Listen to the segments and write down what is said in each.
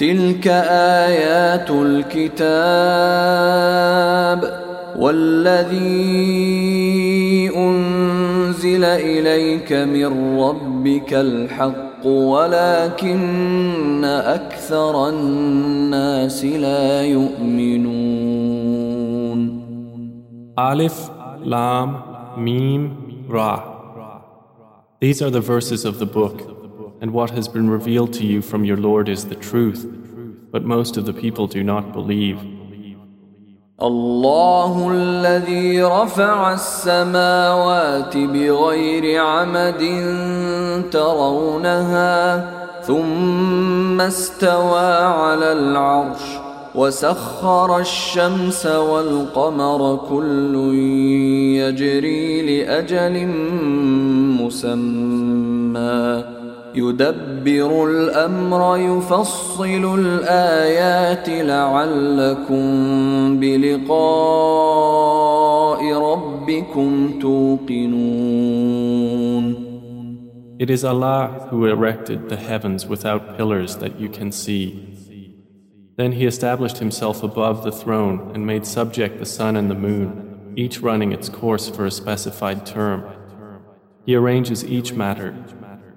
تلك آيات الكتاب والذي أنزل إليك من ربك الحق ولكن أكثر الناس لا يؤمنون Alif, Lam, Mim, Ra. These are the verses of the book, and what has been revealed to you from your Lord is the truth, but most of the people do not believe. الله الذي رفع السماوات بغير عمد ترونها ثم استوى على العرش وسخر الشمس والقمر كل يجري لاجل مسمى يدبر الامر يفصل الايات لعلكم بلقاء ربكم توقنون It is Allah who erected the heavens without pillars that you can see. Then He established Himself above the throne and made subject the sun and the moon, each running its course for a specified term. He arranges each matter.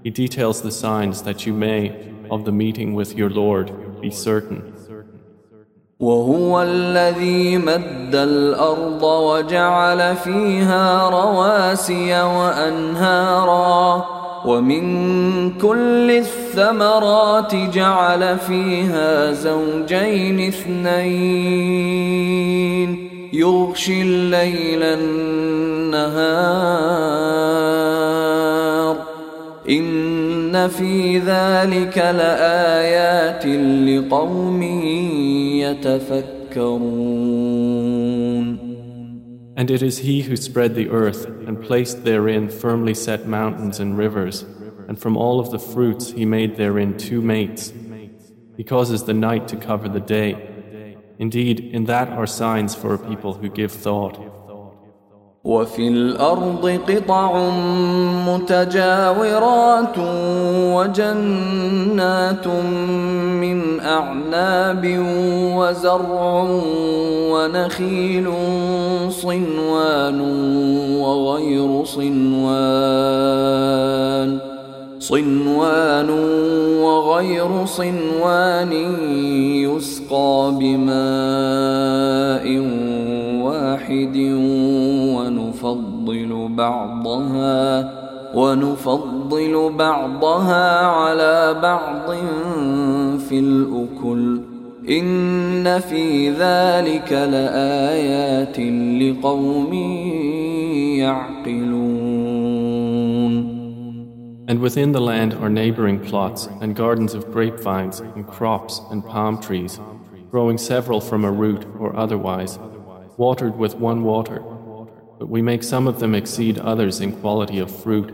He details the signs that you may, of the meeting with your Lord, be certain. وهو الذي مد الارض وجعل فيها رواسي وانهارا ومن كل الثمرات جعل فيها زوجين اثنين يغشي الليل النهار ان في ذلك لايات لقوم يتفكرون And it is He who spread the earth and placed therein firmly set mountains and rivers, and from all of the fruits He made therein two mates. He causes the night to cover the day. Indeed, in that are signs for a people who give thought. وفي الأرض قطع متجاورات وجنات من أعناب وزرع ونخيل صنوان وغير صنوان صنوان وغير صنوان يسقى بماء واحد ونفضل بعضها ونفضل بعضها على بعض في الأكل إن في ذلك لآيات لقوم يعقلون And within the land are neighboring plots and gardens of grapevines and crops and palm trees, growing several from a root or otherwise, watered with one water. But we make some of them exceed others in quality of fruit.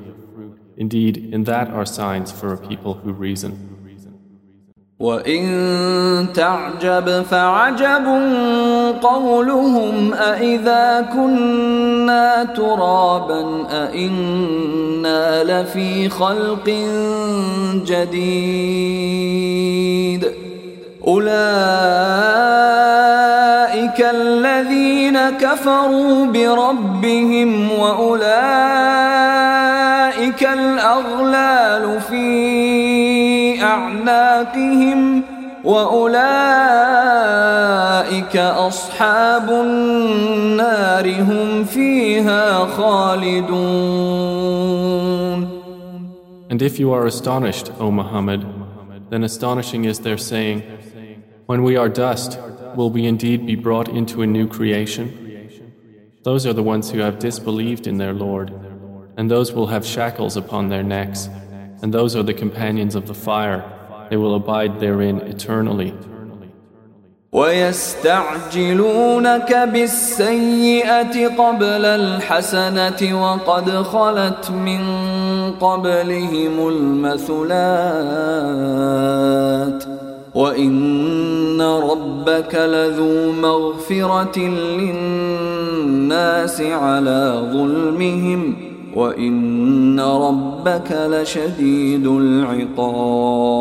Indeed, in that are signs for a people who reason. وإن تعجب فعجب قولهم أإذا كنا ترابا أإنا لفي خلق جديد أولئك الذين كفروا بربهم وأولئك الأغلال في أعناقهم وأولئك أصحاب النار هم فيها خالدون And if you are astonished, O Muhammad, then astonishing is their saying, When we are dust, will we indeed be brought into a new creation? Those are the ones who have disbelieved in their Lord, and those will have shackles upon their necks, and those are the companions of the fire, they will abide therein eternally. ويستعجلونك بالسيئة قبل الحسنة وقد خلت من قبلهم المثلات وإن ربك لذو مغفرة للناس على ظلمهم وإن ربك لشديد العقاب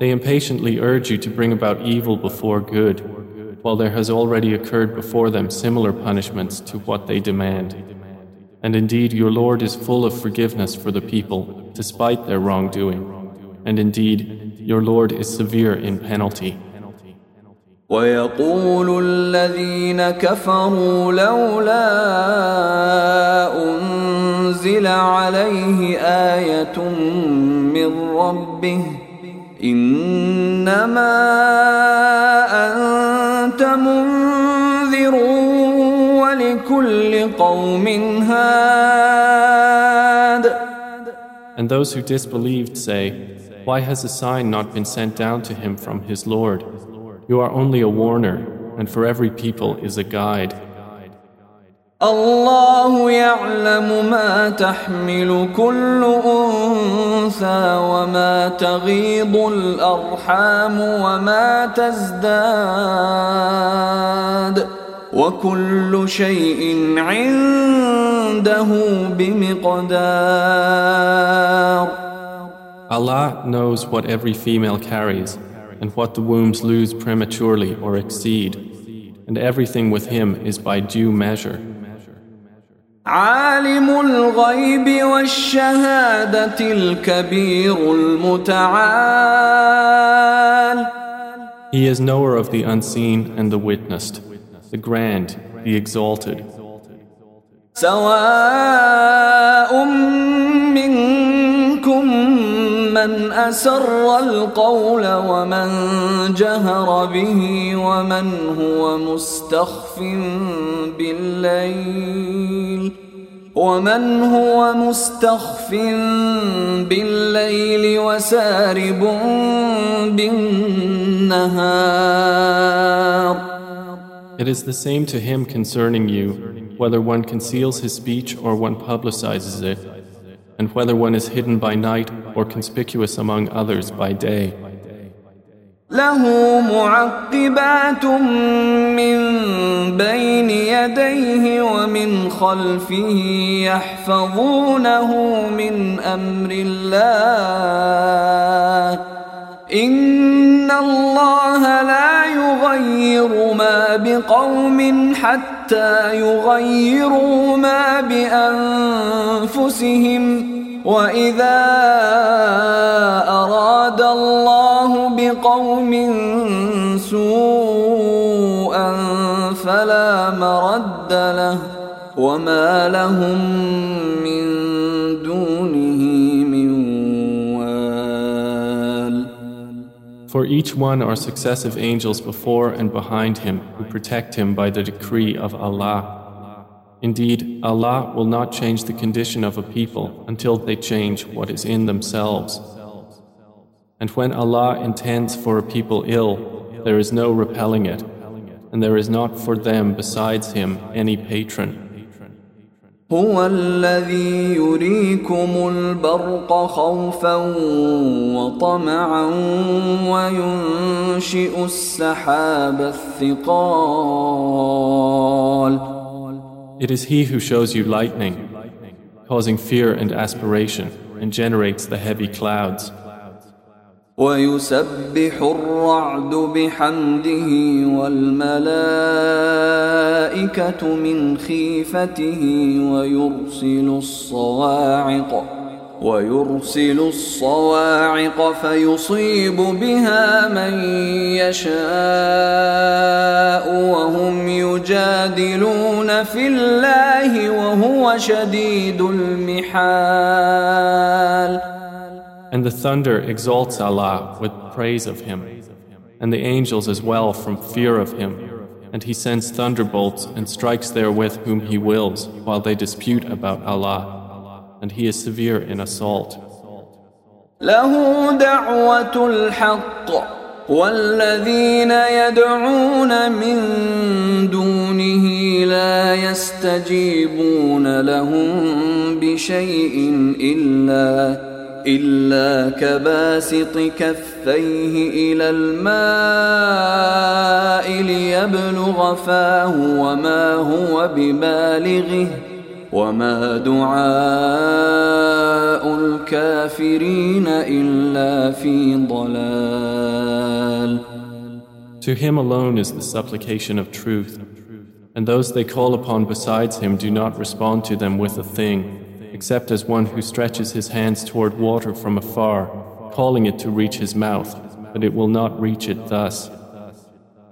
They impatiently urge you to bring about evil before good, while there has already occurred before them similar punishments to what they demand. And indeed, your Lord is full of forgiveness for the people, despite their wrongdoing. And indeed, your Lord is severe in penalty. ويقول الذين كفروا لولا أنزل عليه آية من ربه إنما أنت منذر ولكل قوم هاد And those who disbelieved say, Why has a sign not been sent down to him from his Lord? You are only a warner, and for every people is a guide. الله يعلم ما تحمل كل انثى وما تغيض الارحام وما تزداد وكل شيء عنده بمقدار Allah knows what every female carries and what the wombs lose prematurely or exceed and everything with him is by due measure عالم الغيب والشهادة الكبير المتعال He is knower of the unseen and the witnessed, the grand, the exalted. سواء منكم من أسر القول ومن جهر به ومن هو مستخف بالليل ومن هو مستخف بالليل وسارب بالنهار It is the same to him concerning you, whether one conceals his speech or one publicizes it, and whether one is hidden by night or conspicuous among others by day. له معقبات من بين يديه ومن خلفه يحفظونه من امر الله ان الله لا يغير ما بقوم حتى يغيروا ما بأنفسهم. وإذا أراد الله بقوم سوءا فلا مرد له. وما لهم من For each one are successive angels before and behind him who protect him by the decree of Allah. Indeed, Allah will not change the condition of a people until they change what is in themselves. And when Allah intends for a people ill, there is no repelling it, and there is not for them besides Him any patron. هو الذي يريكم البرق خوفا وطمعا وينشئ السحاب الثقال It is He who shows you lightning, causing fear and aspiration, and generates the heavy clouds. ويسبح الرعد بحمده والملائكة من خيفته ويرسل الصواعق ويرسل الصواعق فيصيب بها من يشاء وهم يجادلون في الله وهو شديد المحال. And the thunder exalts Allah with praise of Him, and the angels as well from fear of Him. And He sends thunderbolts and strikes therewith whom He wills while they dispute about Allah. And He is severe in assault. له دعوة الحق والذين يدعون من دونه لا يستجيبون لهم بشيء إلا إلا كباسط كفيه إلى الماء ليبلغ فاه وما هو ببالغه وما دعاء الكافرين إلا في ضلال To him alone is the supplication of truth, and those they call upon besides him do not respond to them with a thing, except as one who stretches his hands toward water from afar, calling it to reach his mouth, but it will not reach it thus.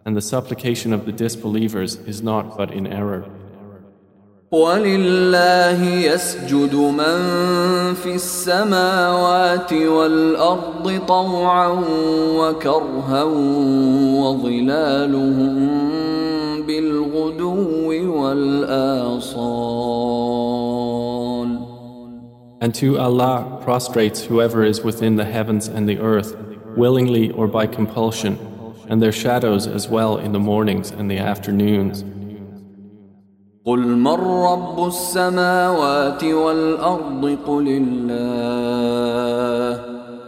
And the supplication of the disbelievers is not but in error. ولله يسجد من في السماوات والأرض طوعا وكرها وظلالهم بالغدو والآصال And to Allah prostrates whoever is within the heavens and the earth, willingly or by compulsion, and their shadows as well in the mornings and the afternoons. قل من رب السماوات والأرض قل الله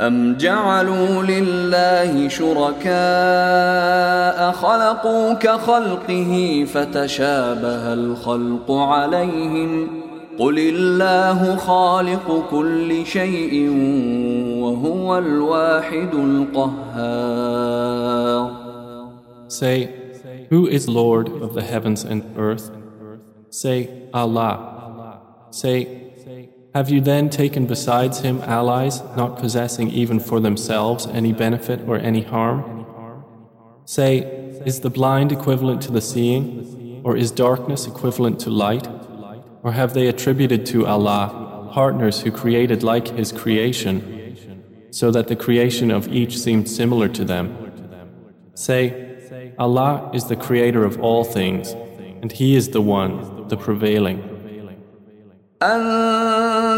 أم جعلوا لله شركاء خلقوا كخلقه فتشابه الخلق عليهم قل الله خالق كل شيء وهو الواحد القهار Say, Who is Lord of the heavens and earth? Say, Allah. Say, Have you then taken besides him allies, not possessing even for themselves any benefit or any harm? Say, Is the blind equivalent to the seeing? Or is darkness equivalent to light? Or have they attributed to Allah partners who created like His creation, so that the creation of each seemed similar to them? Say, Allah is the creator of all things, and He is the one, the prevailing.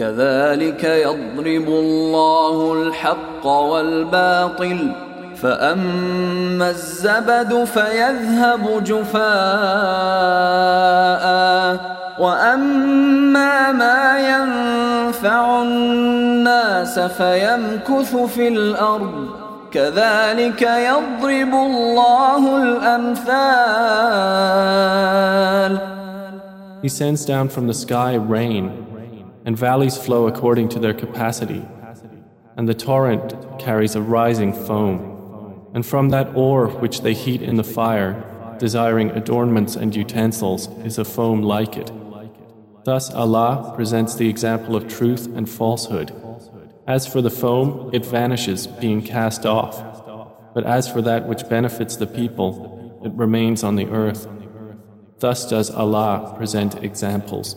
كذلك يضرب الله الحق والباطل فأما الزبد فيذهب جفاء وأما ما ينفع الناس فيمكث في الأرض كذلك يضرب الله الأمثال. He sends down from the sky rain, and valleys flow according to their capacity, and the torrent carries a rising foam. And from that ore which they heat in the fire, desiring adornments and utensils, is a foam like it. Thus Allah presents the example of truth and falsehood. As for the foam, it vanishes, being cast off. But as for that which benefits the people, it remains on the earth. Thus does Allah present examples.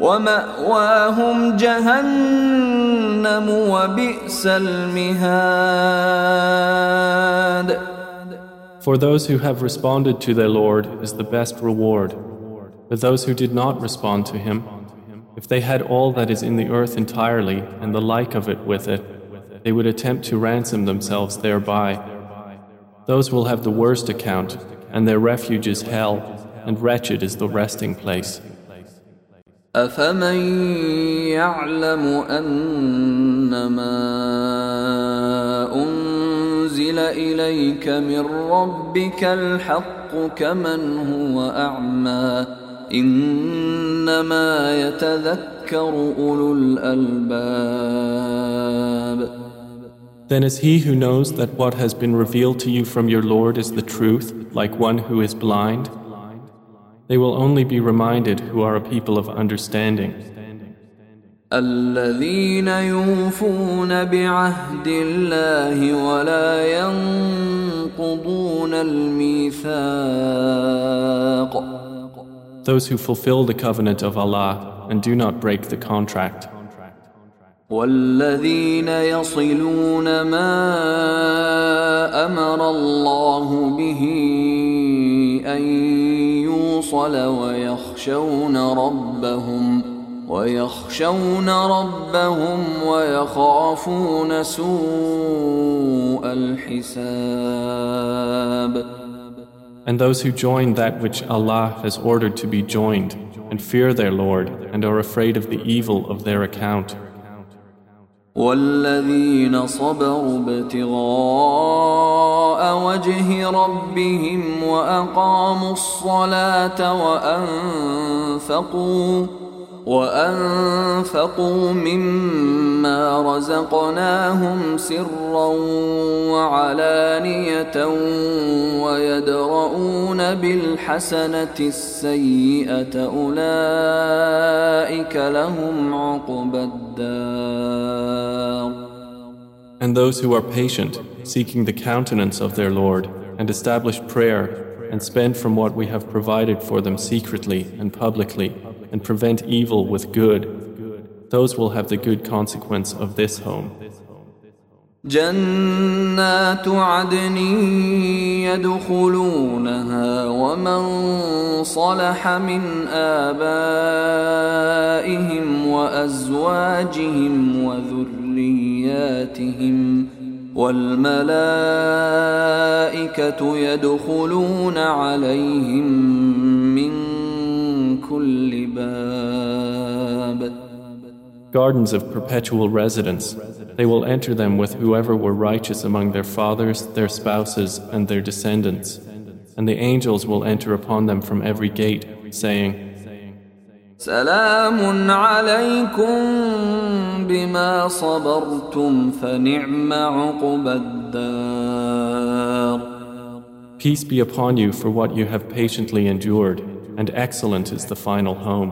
ومأواهم جهنم وبئس المهاد For those who have responded to their Lord is the best reward. But those who did not respond to Him, if they had all that is in the earth entirely and the like of it with it, they would attempt to ransom themselves thereby. Those will have the worst account, and their refuge is hell, and wretched is the resting place. أفمن يعلم أنما أنزل إليك من ربك الحق كمن هو أعمى إنما يتذكر أولو الألباب Then is he who knows that what has been revealed to you from your Lord is the truth, like one who is blind? They will only be reminded who are a people of understanding. الذين يوفون بعهد الله ولا ينقضون الميثاق Those who fulfill the covenant of Allah and do not break the contract. والذين يصلون ما امر الله به ان يوصل ويخشون ربهم ويخشون ربهم ويخافون سوء الحساب And those who join that which Allah has ordered to be joined and fear their Lord and are afraid of the evil of their account. والذين صبروا ابتغاء وجه ربهم وأقاموا الصلاة وأنفقوا وانفقوا مما رزقناهم سرا وعلانيه ويدرؤون بالحسنه السيئه اولئك لهم عقبى الدار And those who are patient, seeking the countenance of their Lord, and establish prayer, and spend from what we have provided for them secretly and publicly, and prevent evil with good, those will have the good consequence of this home. جنات عدن يدخلونها ومن صلح من آبائهم وأزواجهم وذرياتهم والملائكة يدخلون عليهم من Gardens of perpetual residence. They will enter them with whoever were righteous among their fathers, their spouses, and their descendants. And the angels will enter upon them from every gate, saying, سلام عليكم بما صبرتم فنعم عقبى الدار Peace be upon you for what you have patiently endured And excellent is the final home.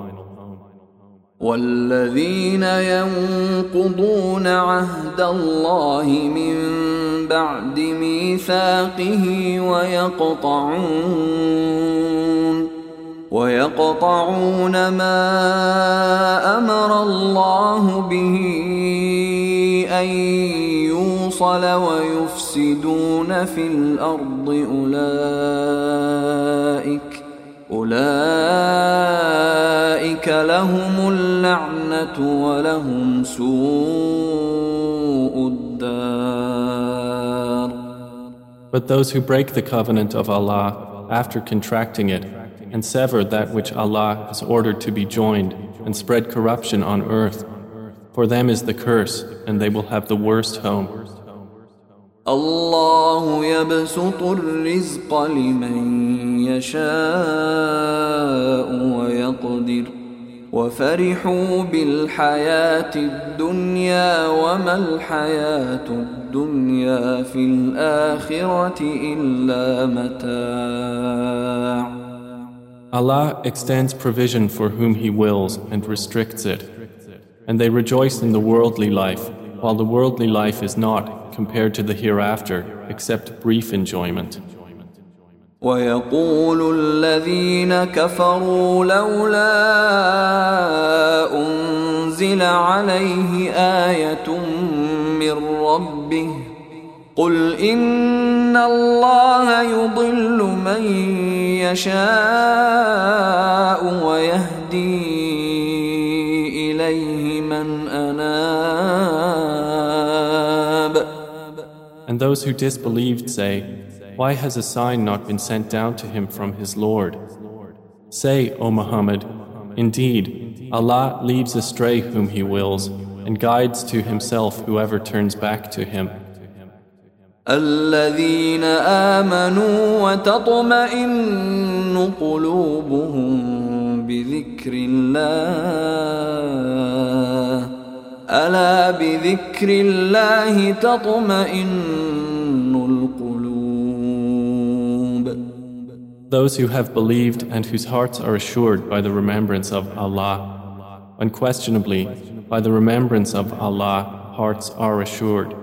والذين ينقضون عهد الله من بعد ميثاقه ويقطعون ويقطعون ما أمر الله به أن يوصل ويفسدون في الأرض أولئك أولئك لهم اللعنة ولهم سوء الدار But those who break the covenant of Allah after contracting it and sever that which Allah has ordered to be joined and spread corruption on earth, for them is the curse and they will have the worst home. الله يبسط الرزق لمن يشاء ويقدر وفرحوا بالحياة الدنيا وما الحياة الدنيا في الآخرة إلا متاع Allah extends provision for whom He wills and restricts it. And they rejoice in the worldly life, while the worldly life is not compared to the hereafter except brief enjoyment. ويقول الذين كفروا لولا أنزل عليه آية من ربه قل إن الله يضل من يشاء ويهدي إليه من أناب. And those who disbelieved say, Why has a sign not been sent down to him from his Lord? Say, O Muhammad, indeed, Allah leads astray whom He wills and guides to Himself whoever turns back to Him. الذين آمنوا وتطمئن قلوبهم بذكر الله ألا بذكر الله تطمئن Those who have believed and whose hearts are assured by the remembrance of Allah. Unquestionably, by the remembrance of Allah, hearts are assured.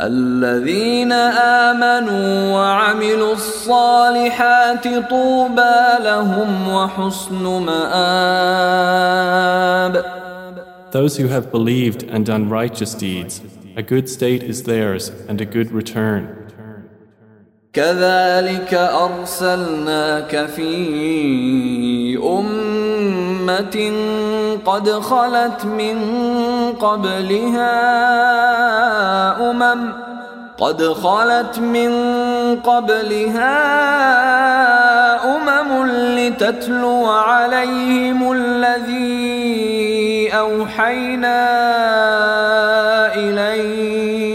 الذين آمنوا وعملوا الصالحات طوبى لهم وحسن مآب Those who have believed and done righteous deeds, a good state is theirs and a good return. كذلك أرسلناك في أمة قد خلت من قبلها أمم قد خلت من قبلها أمم لتتلو عليهم الذي أوحينا إليك.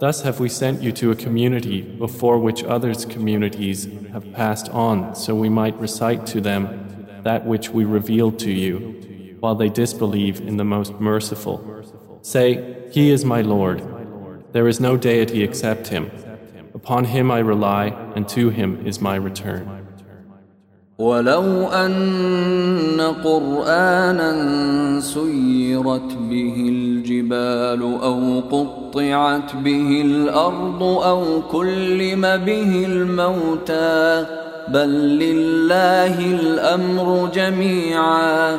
Thus have we sent you to a community before which others' communities have passed on, so we might recite to them that which we revealed to you, while they disbelieve in the most merciful. Say, He is my Lord. There is no deity except Him. Upon Him I rely, and to Him is my return. ولو أن قرآنا سيرت به الجبال أو قطعت به الأرض أو كلم به الموتى بل لله الأمر جميعا.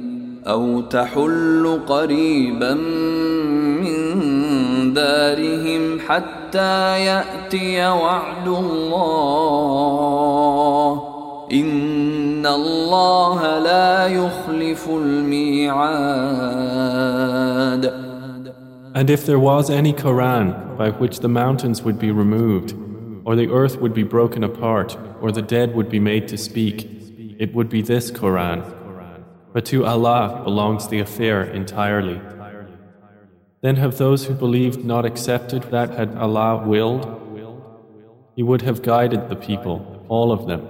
أو تحل قريبا من دارهم حتى يأتي وعد الله إن الله لا يخلف الميعاد And if there was any Quran by which the mountains would be removed, or the earth would be broken apart, or the dead would be made to speak, it would be this Quran. But to Allah belongs the affair entirely. Then have those who believed not accepted that had Allah willed? He would have guided the people, all of them.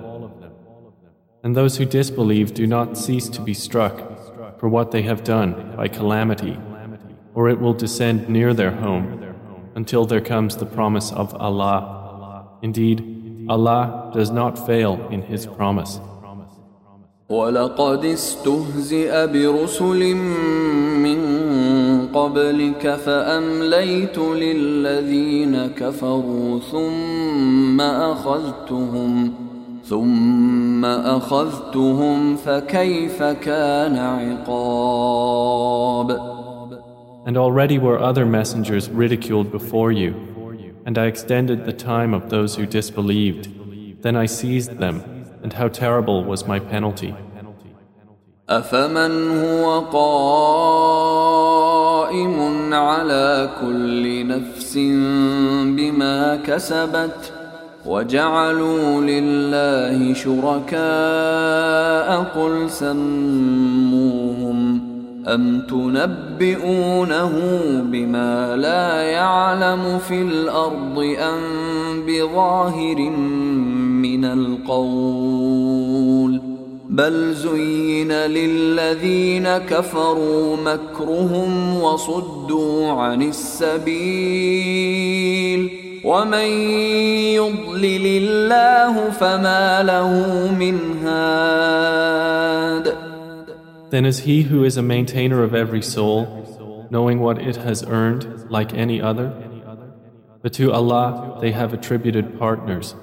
And those who disbelieve do not cease to be struck for what they have done by calamity, or it will descend near their home until there comes the promise of Allah. Indeed, Allah does not fail in His promise. ولقد استهزئ برسل من قبلك فأمليت للذين كفروا ثم أخذتهم ثم أخذتهم فكيف كان عقاب And already were other messengers ridiculed before you, and I extended the time of those who disbelieved. Then I seized them, and how terrible was my penalty. أفمن هو قائم على كل نفس بما كسبت وجعلوا لله شركاء قل سموهم أم تنبئونه بما لا يعلم في الأرض أم بظاهر من القول بل زين للذين كفروا مكرهم وصدوا عن السبيل ومن يضلل الله فما له من هاد Then is he who is a maintainer of every soul, knowing what it has earned like any other? But to Allah they have attributed partners.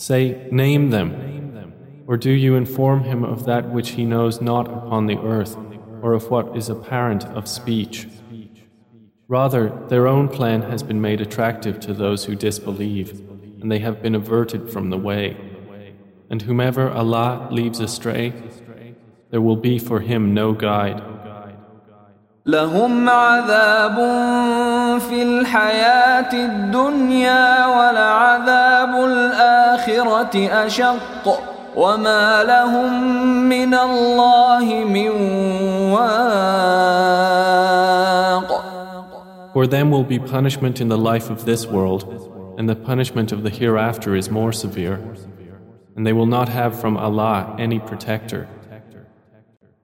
Say, name them. Or do you inform him of that which he knows not upon the earth, or of what is apparent of speech? Rather, their own plan has been made attractive to those who disbelieve, and they have been averted from the way. And whomever Allah leaves astray, there will be for him no guide. لهم عذاب في الحياة الدنيا ولعذاب الآخرة أشق وما لهم من الله من واق For them will be punishment in the life of this world, and the punishment of the hereafter is more severe, and they will not have from Allah any protector.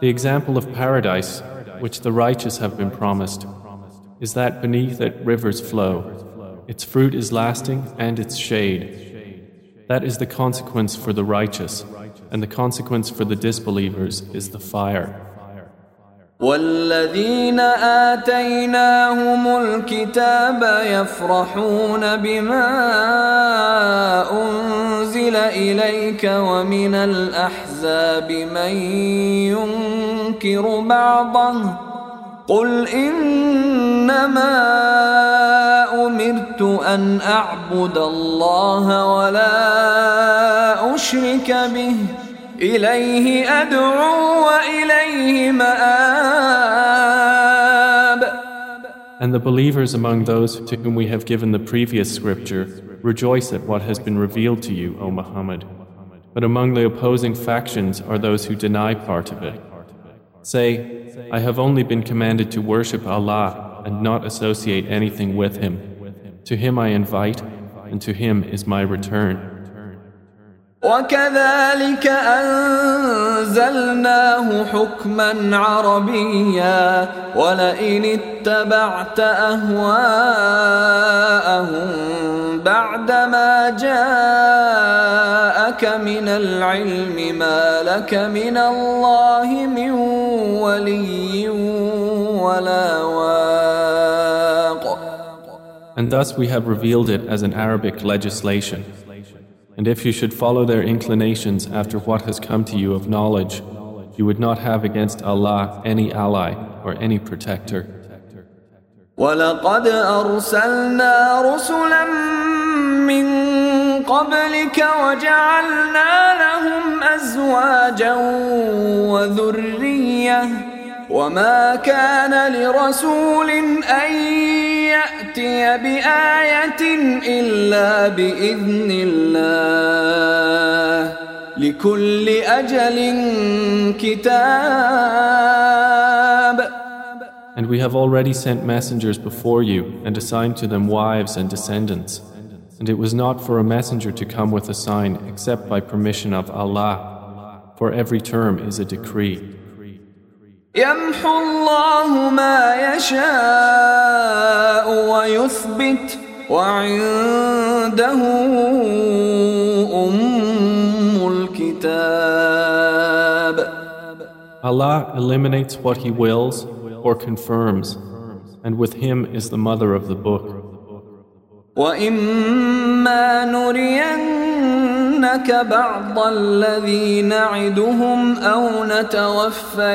The example of paradise, which the righteous have been promised, is that beneath it rivers flow. Its fruit is lasting and its shade. That is the consequence for the righteous, and the consequence for the disbelievers is the fire. والذين آتيناهم الكتاب يفرحون بما أنزل إليك ومن الأحزاب من ينكر بعضه قل إنما أمرت أن أعبد الله ولا أشرك به إليه أدعو وإليه مآب And the believers among those to whom we have given the previous scripture rejoice at what has been revealed to you, O Muhammad. But among the opposing factions are those who deny part of it. Say, I have only been commanded to worship Allah and not associate anything with Him. To Him I invite, and to Him is my return. وكذلك أنزلناه حكما عربيا ولئن اتبعت أهواءهم بعدما جاءك من العلم ما لك من الله من ولي ولا واق And thus we have revealed it as an Arabic legislation. And if you should follow their inclinations after what has come to you of knowledge, you would not have against Allah any ally or any protector. ولقد أرسلنا رسلا من قبلك وجعلنا لهم أزواجا وذرية وما كان لرسول أن يأتي بآية إلا بإذن الله لكل أجل كتاب And we have already sent messengers before you and assigned to them wives and descendants. And it was not for a messenger to come with a sign except by permission of Allah. For every term is a decree. يمحو الله ما يشاء ويثبت وعنده أم الكتاب Allah eliminates what He wills or confirms, and with Him is the mother of the book. وإما نرينك بعض الذي نعدهم أو نتوفينك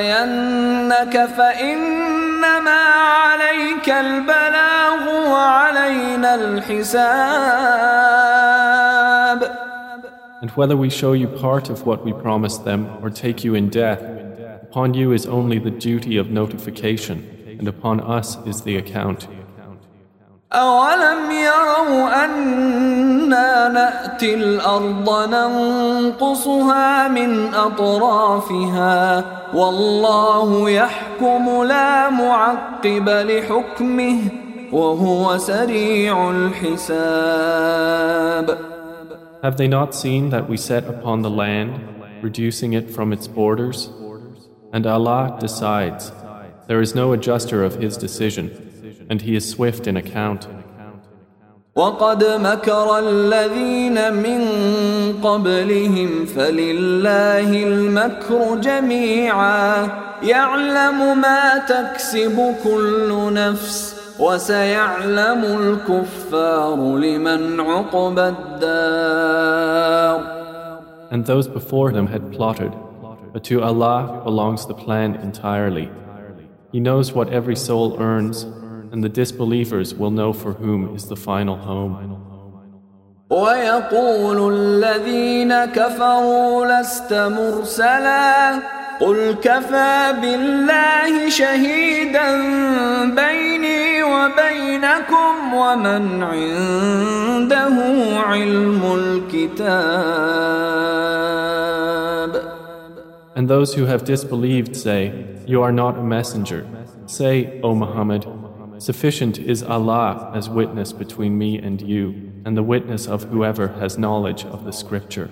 فإنما عليك البلاغ وعلينا الحساب And whether we show you part of what we promised them or take you in death, upon you is only the duty of notification, and upon us is the account. أولم يروا أنا نأتي الأرض ننقصها من أطرافها والله يحكم لا معقب لحكمه وهو سريع الحساب Have they not seen that we set upon the land, reducing it from its borders? And Allah decides. There is no adjuster of His decision, and He is swift in account. وقد مكر الذين من قبلهم فلله المكر جميعا يعلم ما تكسب كل نفس وسيعلم الكفار لمن عقب الدار And those before them had plotted, but to Allah belongs the plan entirely. He knows what every soul earns, and the disbelievers will know for whom is the final home. ويقول الذين كفروا لست مرسلا قل كفى بالله شهيدا بيني وبينكم ومن عنده علم الكتاب And those who have disbelieved say, You are not a messenger. Say, O Muhammad, sufficient is Allah as witness between me and you, and the witness of whoever has knowledge of the scripture.